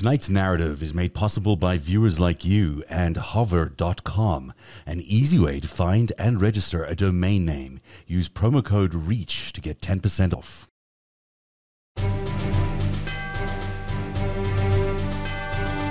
Tonight's narrative is made possible by viewers like you and hover.com, an easy way to find and register a domain name. Use promo code REACH to get 10% off.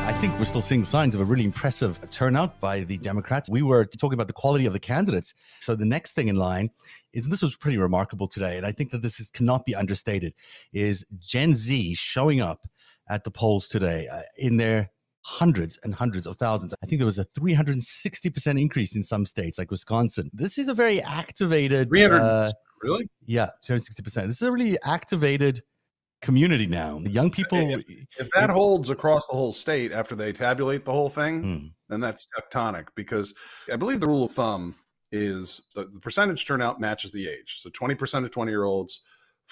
I think we're still seeing signs of a really impressive turnout by the Democrats. We were talking about the quality of the candidates. So the next thing in line is, this was pretty remarkable today, and I think that this is, cannot be understated, is Gen Z showing up at the polls today uh, in their hundreds and hundreds of thousands. I think there was a 360% increase in some states like Wisconsin. This is a very activated. 300, uh, really? Yeah, 260%. This is a really activated community now. Young people. If, if that holds across the whole state after they tabulate the whole thing, hmm. then that's tectonic because I believe the rule of thumb is the, the percentage turnout matches the age. So 20% of 20 year olds,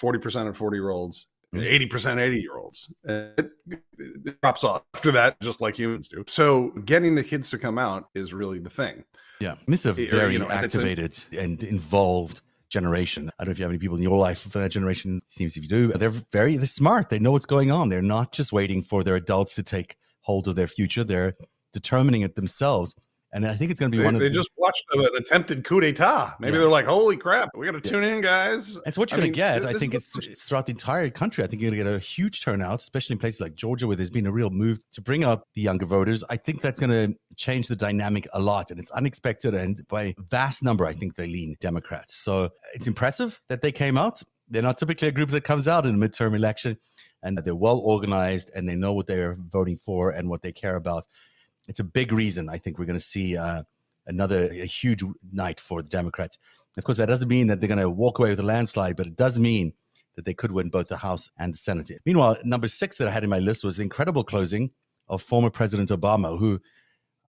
40% of 40 year olds, 80% 80 year olds. It, it, drops off after that, just like humans do. So getting the kids to come out is really the thing. Yeah. This is a very you know, activated a, and involved generation. I don't know if you have any people in your life for that generation. Seems if you do, they're very they're smart. They know what's going on. They're not just waiting for their adults to take hold of their future. They're determining it themselves. And I think it's going to be they, one of they just watched an attempted coup d'état. Maybe yeah. they're like, "Holy crap, we got to tune in, guys." That's what you're going to get. I think it's, it's, throughout the entire country. I think you're going to get a huge turnout, especially in places like Georgia, where there's been a real move to bring up the younger voters. I think that's going to change the dynamic a lot, and it's unexpected. And by vast number, I think they lean Democrats. So it's impressive that they came out. They're not typically a group that comes out in the midterm election, and they're well organized and they know what they're voting for and what they care about. It's a big reason I think we're going to see. Uh, another a huge night for the Democrats. Of course, that doesn't mean that they're going to walk away with a landslide, but it does mean that they could win both the House and the Senate. Meanwhile, number six that I had in my list was the incredible closing of former President Obama, who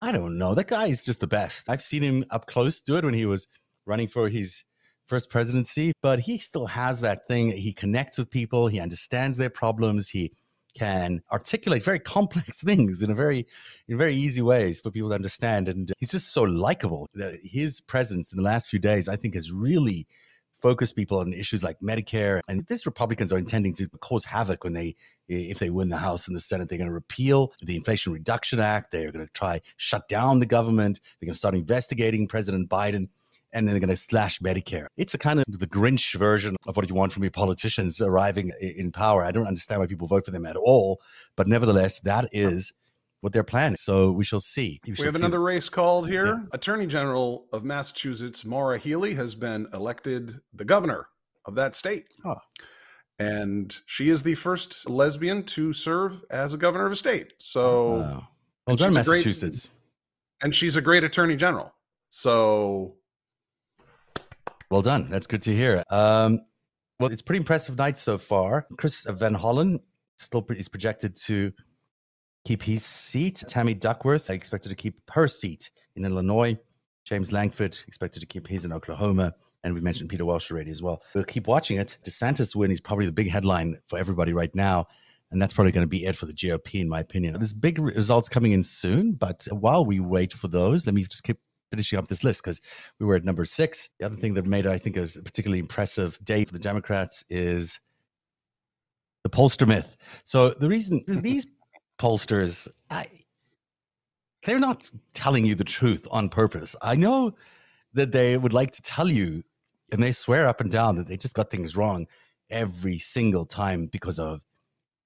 I don't know, that guy is just the best. I've seen him up close do it when he was running for his first presidency, but he still has that thing. He connects with people, he understands their problems, he can articulate very complex things in a very in very easy ways for people to understand. And he's just so likable. That his presence in the last few days i think has really focused people on issues like medicare. And these republicans are intending to cause havoc when they if they win the house and the senate they're going to repeal the inflation reduction act. They're going to try shut down the government. They're going to start investigating president biden and then they're going to slash Medicare. It's a kind of the Grinch version of what you want from your politicians arriving in power. I don't understand why people vote for them at all, but nevertheless, that is what they're planning. So we shall see. We, we have see. another race called here. Yeah. Attorney General of Massachusetts, Maura Healey, has been elected the governor of that state. Oh. And she is the first lesbian to serve as a governor of a state. So, oh, well done, Massachusetts. Great, and she's a great attorney general. So well done. That's good to hear. Um, well, it's pretty impressive night so far. Chris Van Hollen still is projected to keep his seat. Tammy Duckworth expected to keep her seat in Illinois. James Lankford expected to keep his in Oklahoma. And we mentioned Peter Welch already as well. We'll keep watching it. DeSantis win is probably the big headline for everybody right now. And that's probably going to be it for the GOP, in my opinion. There's big results coming in soon. But while we wait for those, let me just keep finishing up this list because we were at number six. The other thing that made it, I think, a particularly impressive day for the Democrats is the pollster myth. So the reason these pollsters, I, they're not telling you the truth on purpose. I know that they would like to tell you, and they swear up and down that they just got things wrong every single time because of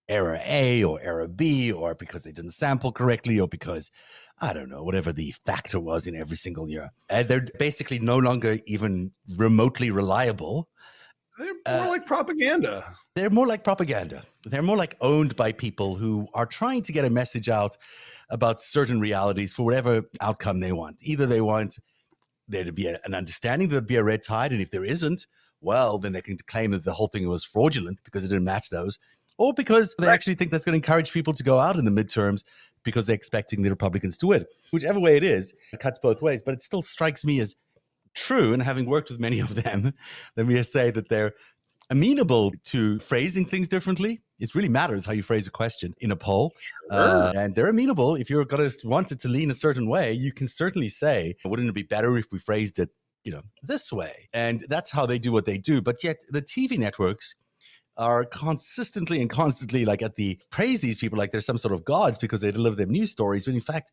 error A or error B, or because they didn't sample correctly, or because I don't know, whatever the factor was in every single year. And they're basically no longer even remotely reliable. They're more uh, like propaganda. They're more like propaganda. They're more like owned by people who are trying to get a message out about certain realities for whatever outcome they want. Either they want there to be a, an understanding that there be a red tide, and if there isn't, well, then they can claim that the whole thing was fraudulent because it didn't match those, or because they actually think that's going to encourage people to go out in the midterms because they're expecting the Republicans to win. Whichever way it is, it cuts both ways. But it still strikes me as true, and having worked with many of them, let me just say that they're amenable to phrasing things differently. It really matters how you phrase a question in a poll. Sure. Uh, and they're amenable. If you're going to want it to lean a certain way, you can certainly say, wouldn't it be better if we phrased it, you know, this way? And that's how they do what they do. But yet the TV networks are consistently and constantly like at the praise these people like they're some sort of gods because they deliver them news stories, when in fact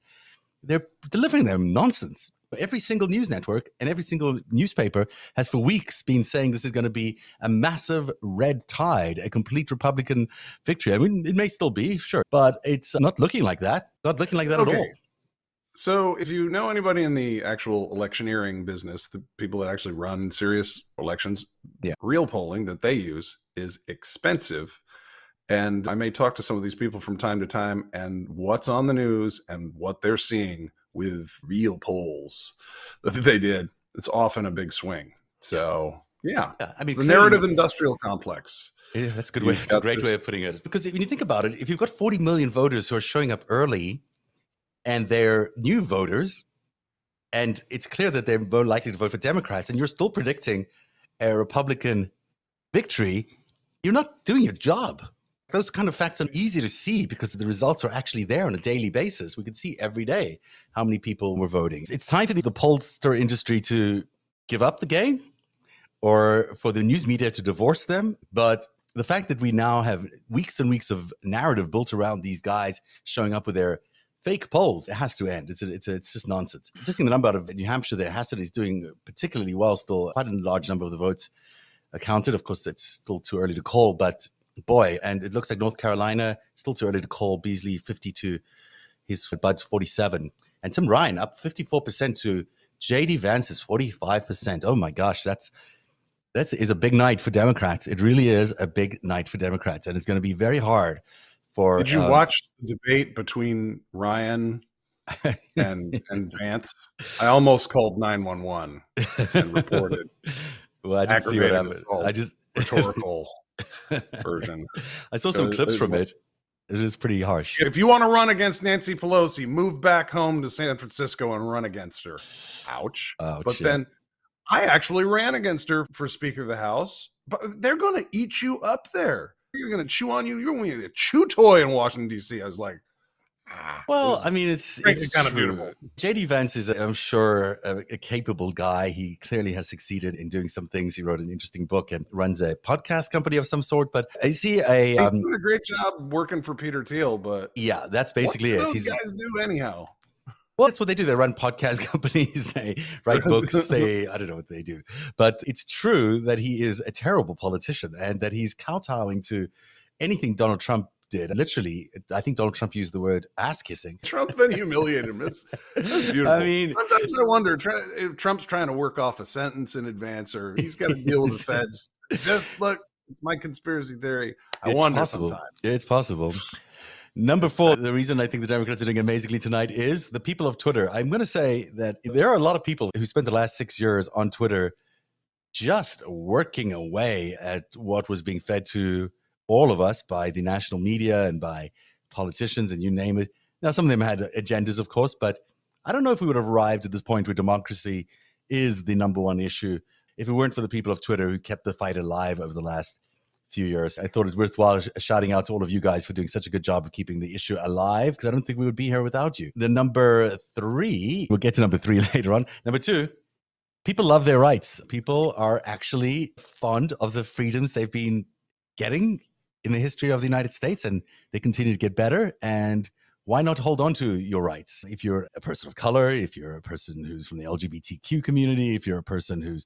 they're delivering them nonsense. Every single news network and every single newspaper has for weeks been saying this is going to be a massive red tide, a complete Republican victory. I mean, it may still be, sure, but it's not looking like that. Not looking like that okay. at all. So, if you know anybody in the actual electioneering business, the people that actually run serious elections, yeah. real polling that they use is expensive. And I may talk to some of these people from time to time, and what's on the news and what they're seeing with real polls that they did, it's often a big swing. So, yeah, yeah I mean, the narrative industrial complex. Yeah, that's a good way. That's a great this. way of putting it. Because when you think about it, if you've got 40 million voters who are showing up early and they're new voters, and it's clear that they're more likely to vote for Democrats, and you're still predicting a Republican victory, you're not doing your job. Those kind of facts are easy to see because the results are actually there on a daily basis. We can see every day how many people were voting. It's time for the, the pollster industry to give up the game or for the news media to divorce them. But the fact that we now have weeks and weeks of narrative built around these guys showing up with their fake polls. It has to end. It's a, it's a, it's just nonsense. Just in the number out of New Hampshire, there Hassan is doing particularly well. Still, quite a large number of the votes counted. Of course, it's still too early to call, but boy, and it looks like North Carolina still too early to call. Beasley fifty two, his Budd's forty seven, and Tim Ryan up fifty four percent to JD Vance is forty five percent. Oh my gosh, that's that's is a big night for Democrats. It really is a big night for Democrats, and it's going to be very hard for. Did you um, watch the debate between Ryan and and Vance? I almost called nine one one and reported. well, I didn't see what happened. I just rhetorical version. I saw some clips from it. It is pretty harsh. If you want to run against Nancy Pelosi, move back home to San Francisco and run against her. Ouch. Ouch but yeah. then I actually ran against her for Speaker of the House, but they're going to eat you up there he's going to chew on you. You're going to get a chew toy in Washington D.C. I was like, ah, well, I mean, it's it's kind true. of beautiful. JD Vance is, I'm sure, a, a, capable guy. He clearly has succeeded in doing some things. He wrote an interesting book and runs a podcast company of some sort. But I see a he's um, doing a great job working for Peter Thiel. But yeah, that's basically it. Those he's, guys do anyhow. Well, that's what they do. They run podcast companies, they write books, they, I don't know what they do. But it's true that he is a terrible politician and that he's kowtowing to anything Donald Trump did. Literally, I think Donald Trump used the word ass kissing. Trump then humiliated him. It's, beautiful. I mean, sometimes I wonder if Trump's trying to work off a sentence in advance or he's got to deal with the feds. Just look, it's my conspiracy theory. I it's wonder possible. sometimes. It's possible. Number four, the reason I think the Democrats are doing amazingly tonight is the people of Twitter. I'm going to say that there are a lot of people who spent the last six years on Twitter just working away at what was being fed to all of us by the national media and by politicians and you name it. Now, some of them had agendas, of course, but I don't know if we would have arrived at this point where democracy is the number one issue if it weren't for the people of Twitter who kept the fight alive over the last few years. I thought it worthwhile shouting out to all of you guys for doing such a good job of keeping the issue alive because I don't think we would be here without you. The number three, we'll get to number three later on. Number two, people love their rights. People are actually fond of the freedoms they've been getting in the history of the United States and they continue to get better. And why not hold on to your rights? If you're a person of color, if you're a person who's from the LGBTQ community, if you're a person who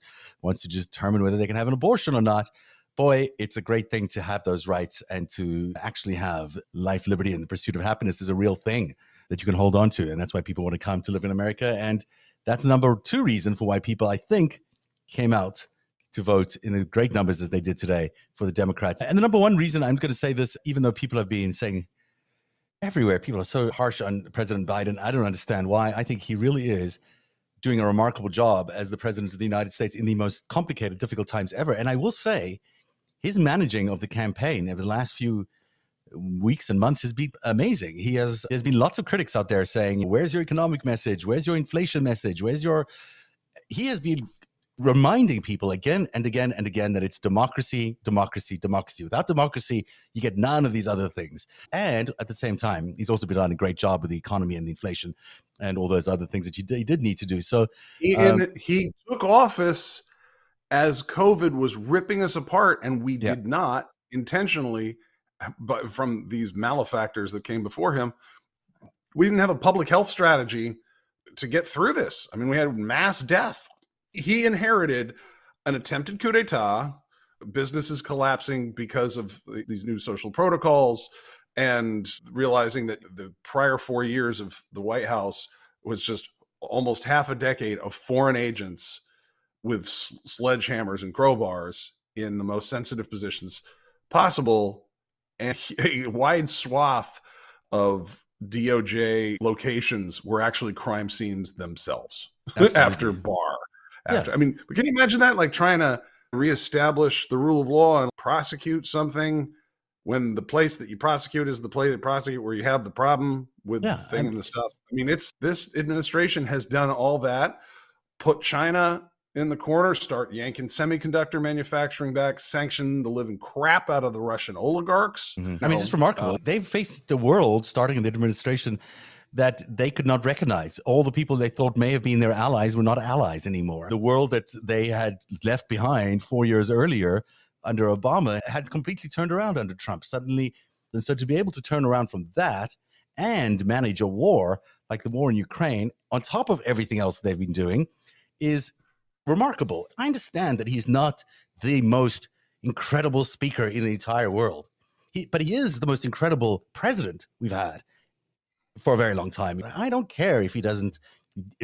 wants to just determine whether they can have an abortion or not, boy, it's a great thing to have those rights and to actually have life, liberty, and the pursuit of happiness is a real thing that you can hold on to. And that's why people want to come to live in America. And that's number two reason for why people, I think, came out to vote in the great numbers as they did today for the Democrats. And the number one reason I'm going to say this, even though people have been saying everywhere, people are so harsh on President Biden. I don't understand why. I think he really is doing a remarkable job as the president of the United States in the most complicated, difficult times ever. And I will say, his managing of the campaign over the last few weeks and months has been amazing. He has there's been lots of critics out there saying, "Where's your economic message? Where's your inflation message? Where's your?" He has been reminding people again and again and again that it's democracy, democracy, democracy. Without democracy, you get none of these other things. And at the same time, he's also been doing a great job with the economy and the inflation and all those other things that he did, need to do. So he, um, he took office as COVID was ripping us apart and we did not intentionally, but from these malefactors that came before him, we didn't have a public health strategy to get through this. I mean, we had mass death. He inherited an attempted coup d'etat, businesses collapsing because of these new social protocols, and realizing that the prior four years of the White House was just almost half a decade of foreign agents with sledgehammers and crowbars in the most sensitive positions possible and a wide swath of DOJ locations were actually crime scenes themselves after Barr. After, yeah. I mean, can you imagine that? Like trying to reestablish the rule of law and prosecute something when the place that you prosecute is the place that prosecute where you have the problem with yeah, the thing and the stuff. I mean, it's this administration has done all that, put China in the corner, start yanking semiconductor manufacturing back, sanction the living crap out of the Russian oligarchs. Mm-hmm. I mean, it's remarkable. Uh, They've faced the world starting in the administration that they could not recognize. All the people they thought may have been their allies were not allies anymore. The world that they had left behind four years earlier under Obama had completely turned around under Trump suddenly. And so to be able to turn around from that and manage a war like the war in Ukraine, on top of everything else they've been doing, is remarkable. I understand that he's not the most incredible speaker in the entire world, he, but he is the most incredible president we've had for a very long time. I don't care if he doesn't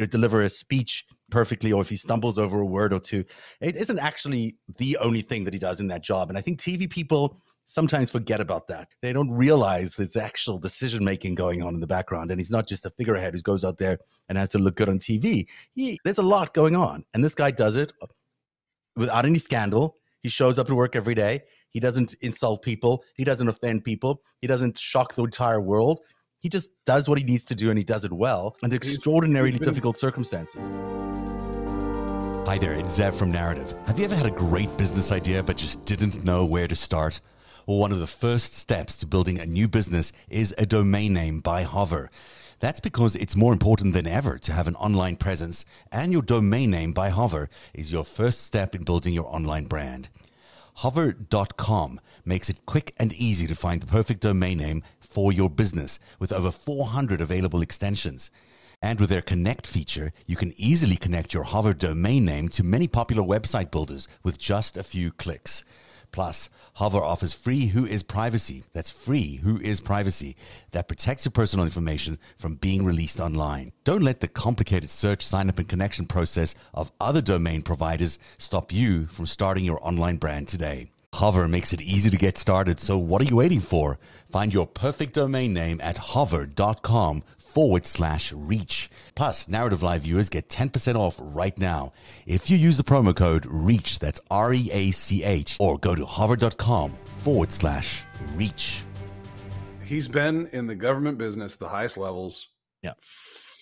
uh, deliver a speech perfectly or if he stumbles over a word or two. It isn't actually the only thing that he does in that job. And I think TV people sometimes forget about that. They don't realize there's actual decision making going on in the background. And he's not just a figurehead who goes out there and has to look good on TV. He, there's a lot going on. And this guy does it without any scandal. He shows up to work every day. He doesn't insult people. He doesn't offend people. He doesn't shock the entire world. He just does what he needs to do and he does it well under extraordinarily difficult circumstances. Hi there, it's Zev from Narrative. Have you ever had a great business idea but just didn't know where to start? Well, one of the first steps to building a new business is a domain name by Hover. That's because it's more important than ever to have an online presence, and your domain name by Hover is your first step in building your online brand. Hover.com makes it quick and easy to find the perfect domain name for your business with over 400 available extensions. And with their Connect feature, you can easily connect your Hover domain name to many popular website builders with just a few clicks. Plus, Hover offers free WHOIS Privacy. That's free WHOIS Privacy that protects your personal information from being released online. Don't let the complicated search, sign up, and connection process of other domain providers stop you from starting your online brand today. Hover makes it easy to get started, so what are you waiting for? Find your perfect domain name at hover.com forward slash reach. Plus, Narrative Live viewers get 10% off right now if you use the promo code REACH, that's R E A C H, or go to hover.com forward slash reach. He's been in the government business, the highest levels, yeah.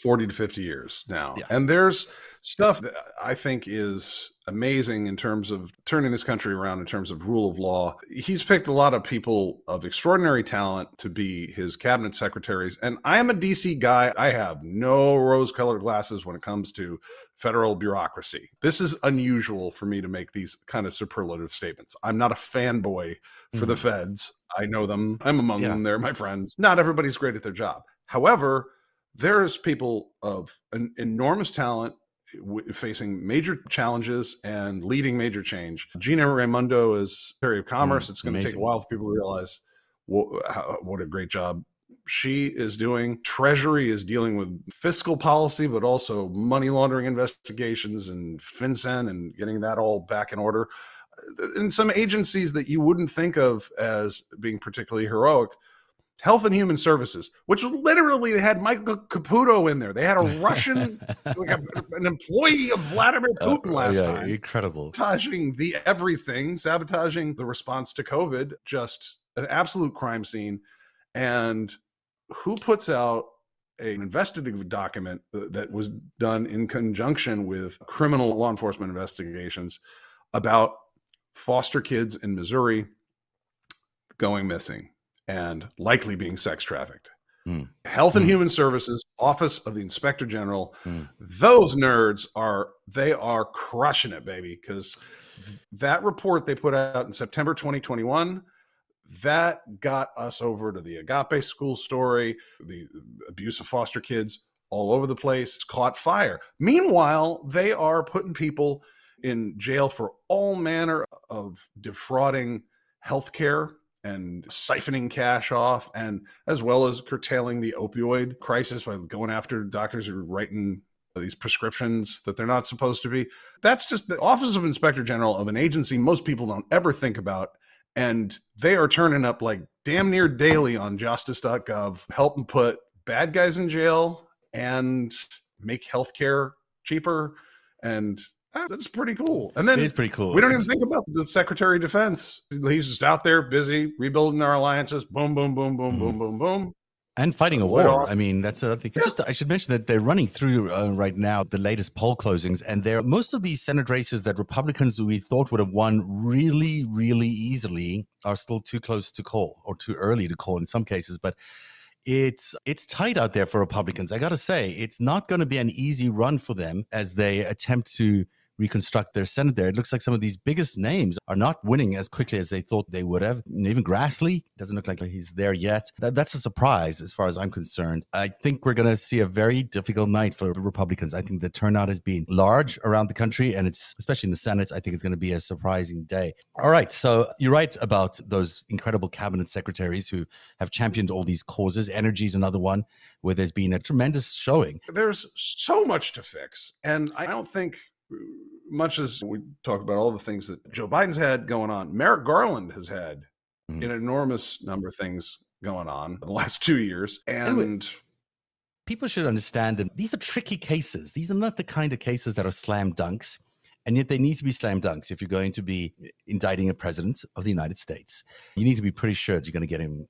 40 to 50 years now. Yeah. And there's stuff that I think is amazing in terms of turning this country around in terms of rule of law. He's picked a lot of people of extraordinary talent to be his cabinet secretaries. And I am a DC guy. I have no rose colored glasses when it comes to federal bureaucracy. This is unusual for me to make these kind of superlative statements. I'm not a fanboy for mm-hmm. the feds. I know them. I'm among yeah. them. They're my friends. Not everybody's great at their job. However, there's people of an enormous talent facing major challenges and leading major change. Gina Raimondo is Secretary of Commerce. Mm, it's going to take a while for people to realize what, how, what a great job she is doing. Treasury is dealing with fiscal policy, but also money laundering investigations and FinCEN and getting that all back in order. And some agencies that you wouldn't think of as being particularly heroic Health and Human Services, which literally they had Michael Caputo in there. They had a Russian, like a, an employee of Vladimir oh, Putin oh, last yeah, time. Incredible. Sabotaging the everything, sabotaging the response to COVID, just an absolute crime scene. And who puts out an investigative document that was done in conjunction with criminal law enforcement investigations about foster kids in Missouri going missing? And likely being sex trafficked. Mm. Health and mm. Human Services, Office of the Inspector General, mm. those nerds are they are crushing it, baby. Because that report they put out in September 2021 that got us over to the agape school story, the abuse of foster kids all over the place. It's caught fire. Meanwhile, they are putting people in jail for all manner of defrauding healthcare and siphoning cash off, and as well as curtailing the opioid crisis by going after doctors who are writing these prescriptions that they're not supposed to be. That's just the Office of Inspector General of an agency most people don't ever think about. And they are turning up like damn near daily on justice.gov, helping put bad guys in jail and make healthcare cheaper. And that's pretty cool. And then it's pretty cool. We don't even think about the Secretary of Defense. He's just out there busy rebuilding our alliances. Boom, boom, boom, boom, mm-hmm. boom, boom, boom. And fighting a war. I mean, that's another thing. Yeah. Just, I should mention that they're running through uh, right now the latest poll closings, and there most of these Senate races that Republicans we thought would have won really, really easily are still too close to call or too early to call in some cases. But it's it's tight out there for Republicans. I got to say, it's not going to be an easy run for them as they attempt to reconstruct their Senate there. It looks like some of these biggest names are not winning as quickly as they thought they would have. even Grassley doesn't look like he's there yet. That, that's a surprise as far as I'm concerned. I think we're going to see a very difficult night for Republicans. I think the turnout has been large around the country, and it's especially in the Senate. I think it's going to be a surprising day. All right. So you're right about those incredible cabinet secretaries who have championed all these causes. Energy is another one where there's been a tremendous showing. There's so much to fix. And I don't think much as we talk about all the things that Joe Biden's had going on, Merrick Garland has had mm-hmm. an enormous number of things going on in the last two years. And anyway, people should understand that these are tricky cases. These are not the kind of cases that are slam dunks. And yet they need to be slam dunks if you're going to be indicting a president of the United States. You need to be pretty sure that you're going to get him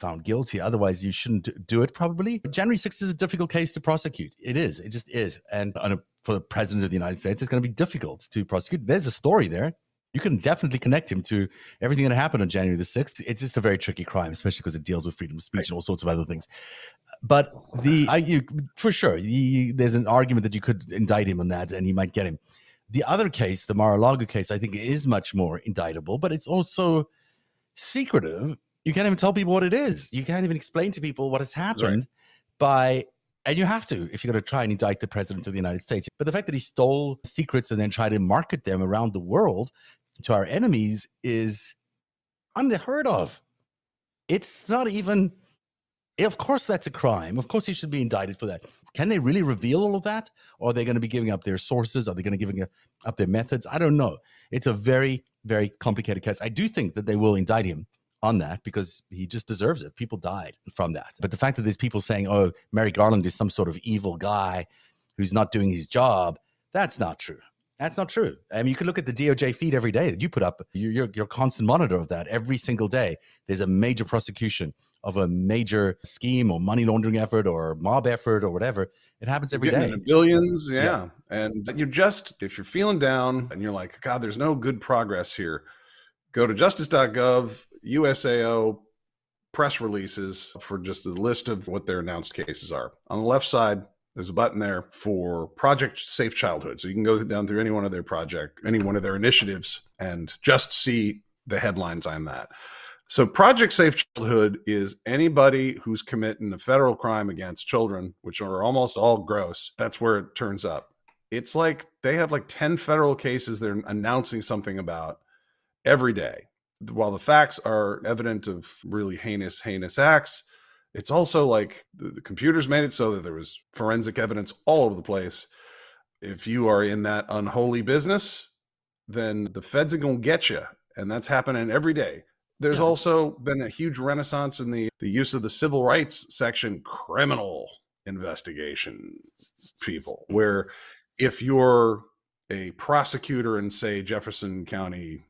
found guilty. Otherwise, you shouldn't do it, probably. January 6th is a difficult case to prosecute. It is. It just is. And on a, for the president of the United States, it's going to be difficult to prosecute. There's a story there. You can definitely connect him to everything that happened on January the 6th. It's just a very tricky crime, especially because it deals with freedom of speech right. and all sorts of other things. But the, I, you, for sure, you, there's an argument that you could indict him on that and you might get him. The other case, the Mar-a-Lago case, I think is much more indictable, but it's also secretive you can't even tell people what it is. You can't even explain to people what has happened right. by and you have to if you're going to try and indict the president of the United States. But the fact that he stole secrets and then tried to market them around the world to our enemies is unheard of. It's not even of course that's a crime. Of course he should be indicted for that. Can they really reveal all of that? Or are they going to be giving up their sources? Are they going to giving up their methods? I don't know. It's a very, very complicated case. I do think that they will indict him on that because he just deserves it. People died from that. But the fact that there's people saying, oh, Merrick Garland is some sort of evil guy who's not doing his job, that's not true. That's not true. I mean, you can look at the DOJ feed every day that you put up. You're, you're, constant monitor of that every single day. There's a major prosecution of a major scheme or money laundering effort or mob effort or whatever. It happens every day. Billions, yeah. yeah. And you just, if you're feeling down and you're like, God, there's no good progress here, go to justice.gov, USAO press releases for just a list of what their announced cases are. On the left side, there's a button there for Project Safe Childhood. So you can go down through any one of their project, any one of their initiatives, and just see the headlines on that. So Project Safe Childhood is anybody who's committing a federal crime against children, which are almost all gross. That's where it turns up. It's like they have like 10 federal cases they're announcing something about every day while the facts are evident of really heinous, heinous acts, it's also like the, the, computers made it so that there was forensic evidence all over the place. If you are in that unholy business, then the feds are going to get you. And that's happening every day. There's yeah. also been a huge renaissance in the, the use of the civil rights section criminal investigation people, where if you're a prosecutor in, say, Jefferson County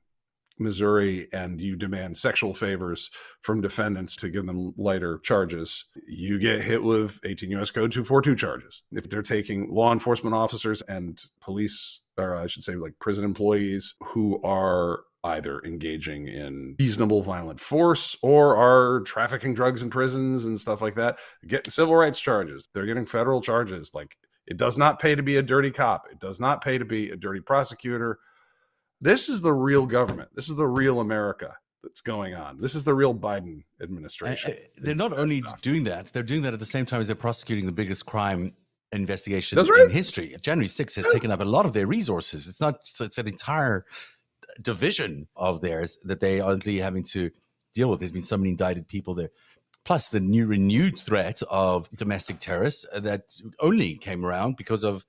Missouri and you demand sexual favors from defendants to give them lighter charges, you get hit with 18 U.S. Code 242 charges. If they're taking law enforcement officers and police, or I should say, like prison employees who are either engaging in reasonable violent force or are trafficking drugs in prisons and stuff like that, getting civil rights charges. They're getting federal charges. Like it does not pay to be a dirty cop. It does not pay to be a dirty prosecutor this is the real government. This is the real America. that's going on. This is the real Biden administration. Uh, they're not only stuff. doing that; they're doing that at the same time as they're prosecuting the biggest crime investigation right. in history. January 6th has yeah. taken up a lot of their resources. It's not; it's an entire division of theirs that they are having to deal with. There's been so many indicted people there. Plus, the new renewed threat of domestic terrorists that only came around because of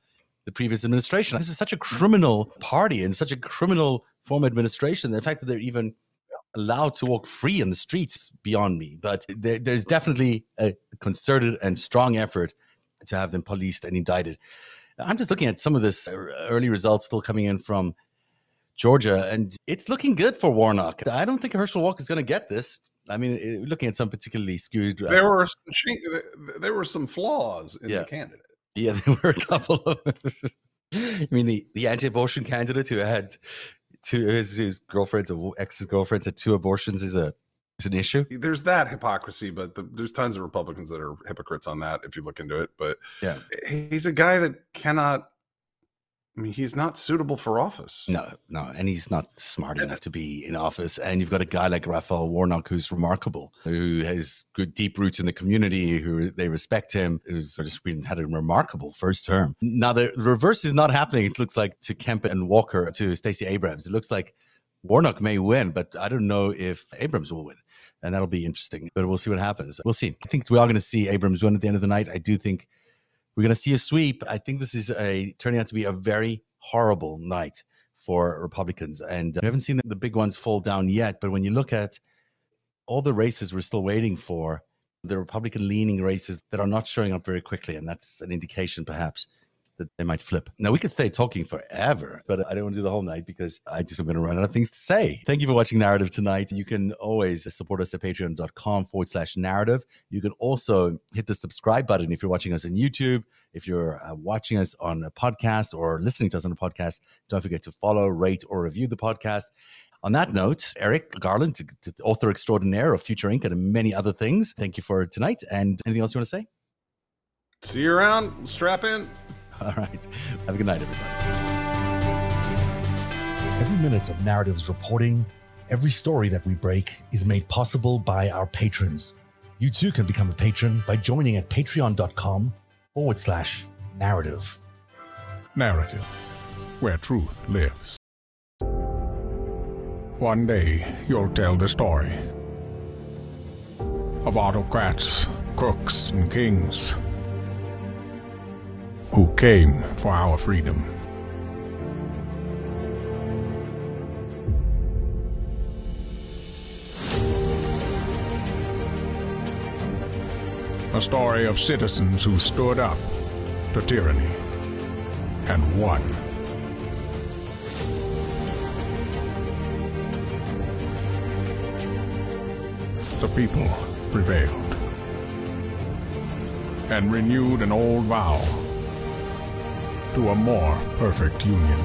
the previous administration. This is such a criminal party and such a criminal form of administration. The fact that they're even allowed to walk free in the streets beyond me. But there, there's definitely a concerted and strong effort to have them policed and indicted. I'm just looking at some of this early results still coming in from Georgia, and it's looking good for Warnock. I don't think Herschel Walker is going to get this. I mean, looking at some particularly skewed. Uh, there were some, there were some flaws in yeah. the candidate. Yeah, there were a couple of. I mean, the, the anti-abortion candidate who had two his, his girlfriends, ex girlfriends had two abortions is a is an issue. There's that hypocrisy, but the, there's tons of Republicans that are hypocrites on that if you look into it. But yeah, he's a guy that cannot I mean, he's not suitable for office. No, no, and he's not smart enough to be in office. And you've got a guy like Raphael Warnock who's remarkable, who has good deep roots in the community, who they respect him, who's just been had a remarkable first term. Now the, the reverse is not happening. It looks like to Kemp and Walker to Stacey Abrams. It looks like Warnock may win, but I don't know if Abrams will win. And that'll be interesting. But we'll see what happens. We'll see. I think we are going to see Abrams win at the end of the night. I do think we're going to see a sweep. I think this is a turning out to be a very horrible night for Republicans. And we haven't seen the big ones fall down yet. But when you look at all the races we're still waiting for, the Republican leaning races that are not showing up very quickly. And that's an indication, perhaps, that they might flip. Now, we could stay talking forever, but I don't want to do the whole night because I just am going to run out of things to say. Thank you for watching Narrative tonight. You can always support us at patreon.com forward slash narrative. You can also hit the subscribe button if you're watching us on YouTube. If you're uh, watching us on a podcast or listening to us on a podcast, don't forget to follow, rate, or review the podcast. On that note, Eric Garland, author extraordinaire of Future Inc. and many other things, thank you for tonight. And anything else you want to say? See you around. Strap in. All right. Have a good night, everybody. Every minute of Narratives reporting, every story that we break is made possible by our patrons. You too can become a patron by joining at patreon.com forward slash narrative. Narrative, where truth lives. One day you'll tell the story of autocrats, crooks, and kings who came for our freedom. A story of citizens who stood up to tyranny and won. The people prevailed and renewed an old vow to a more perfect union.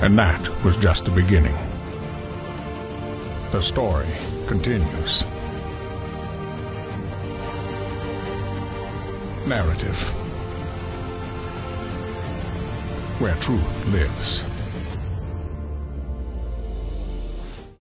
And that was just the beginning. The story continues. Narrative. Where truth lives.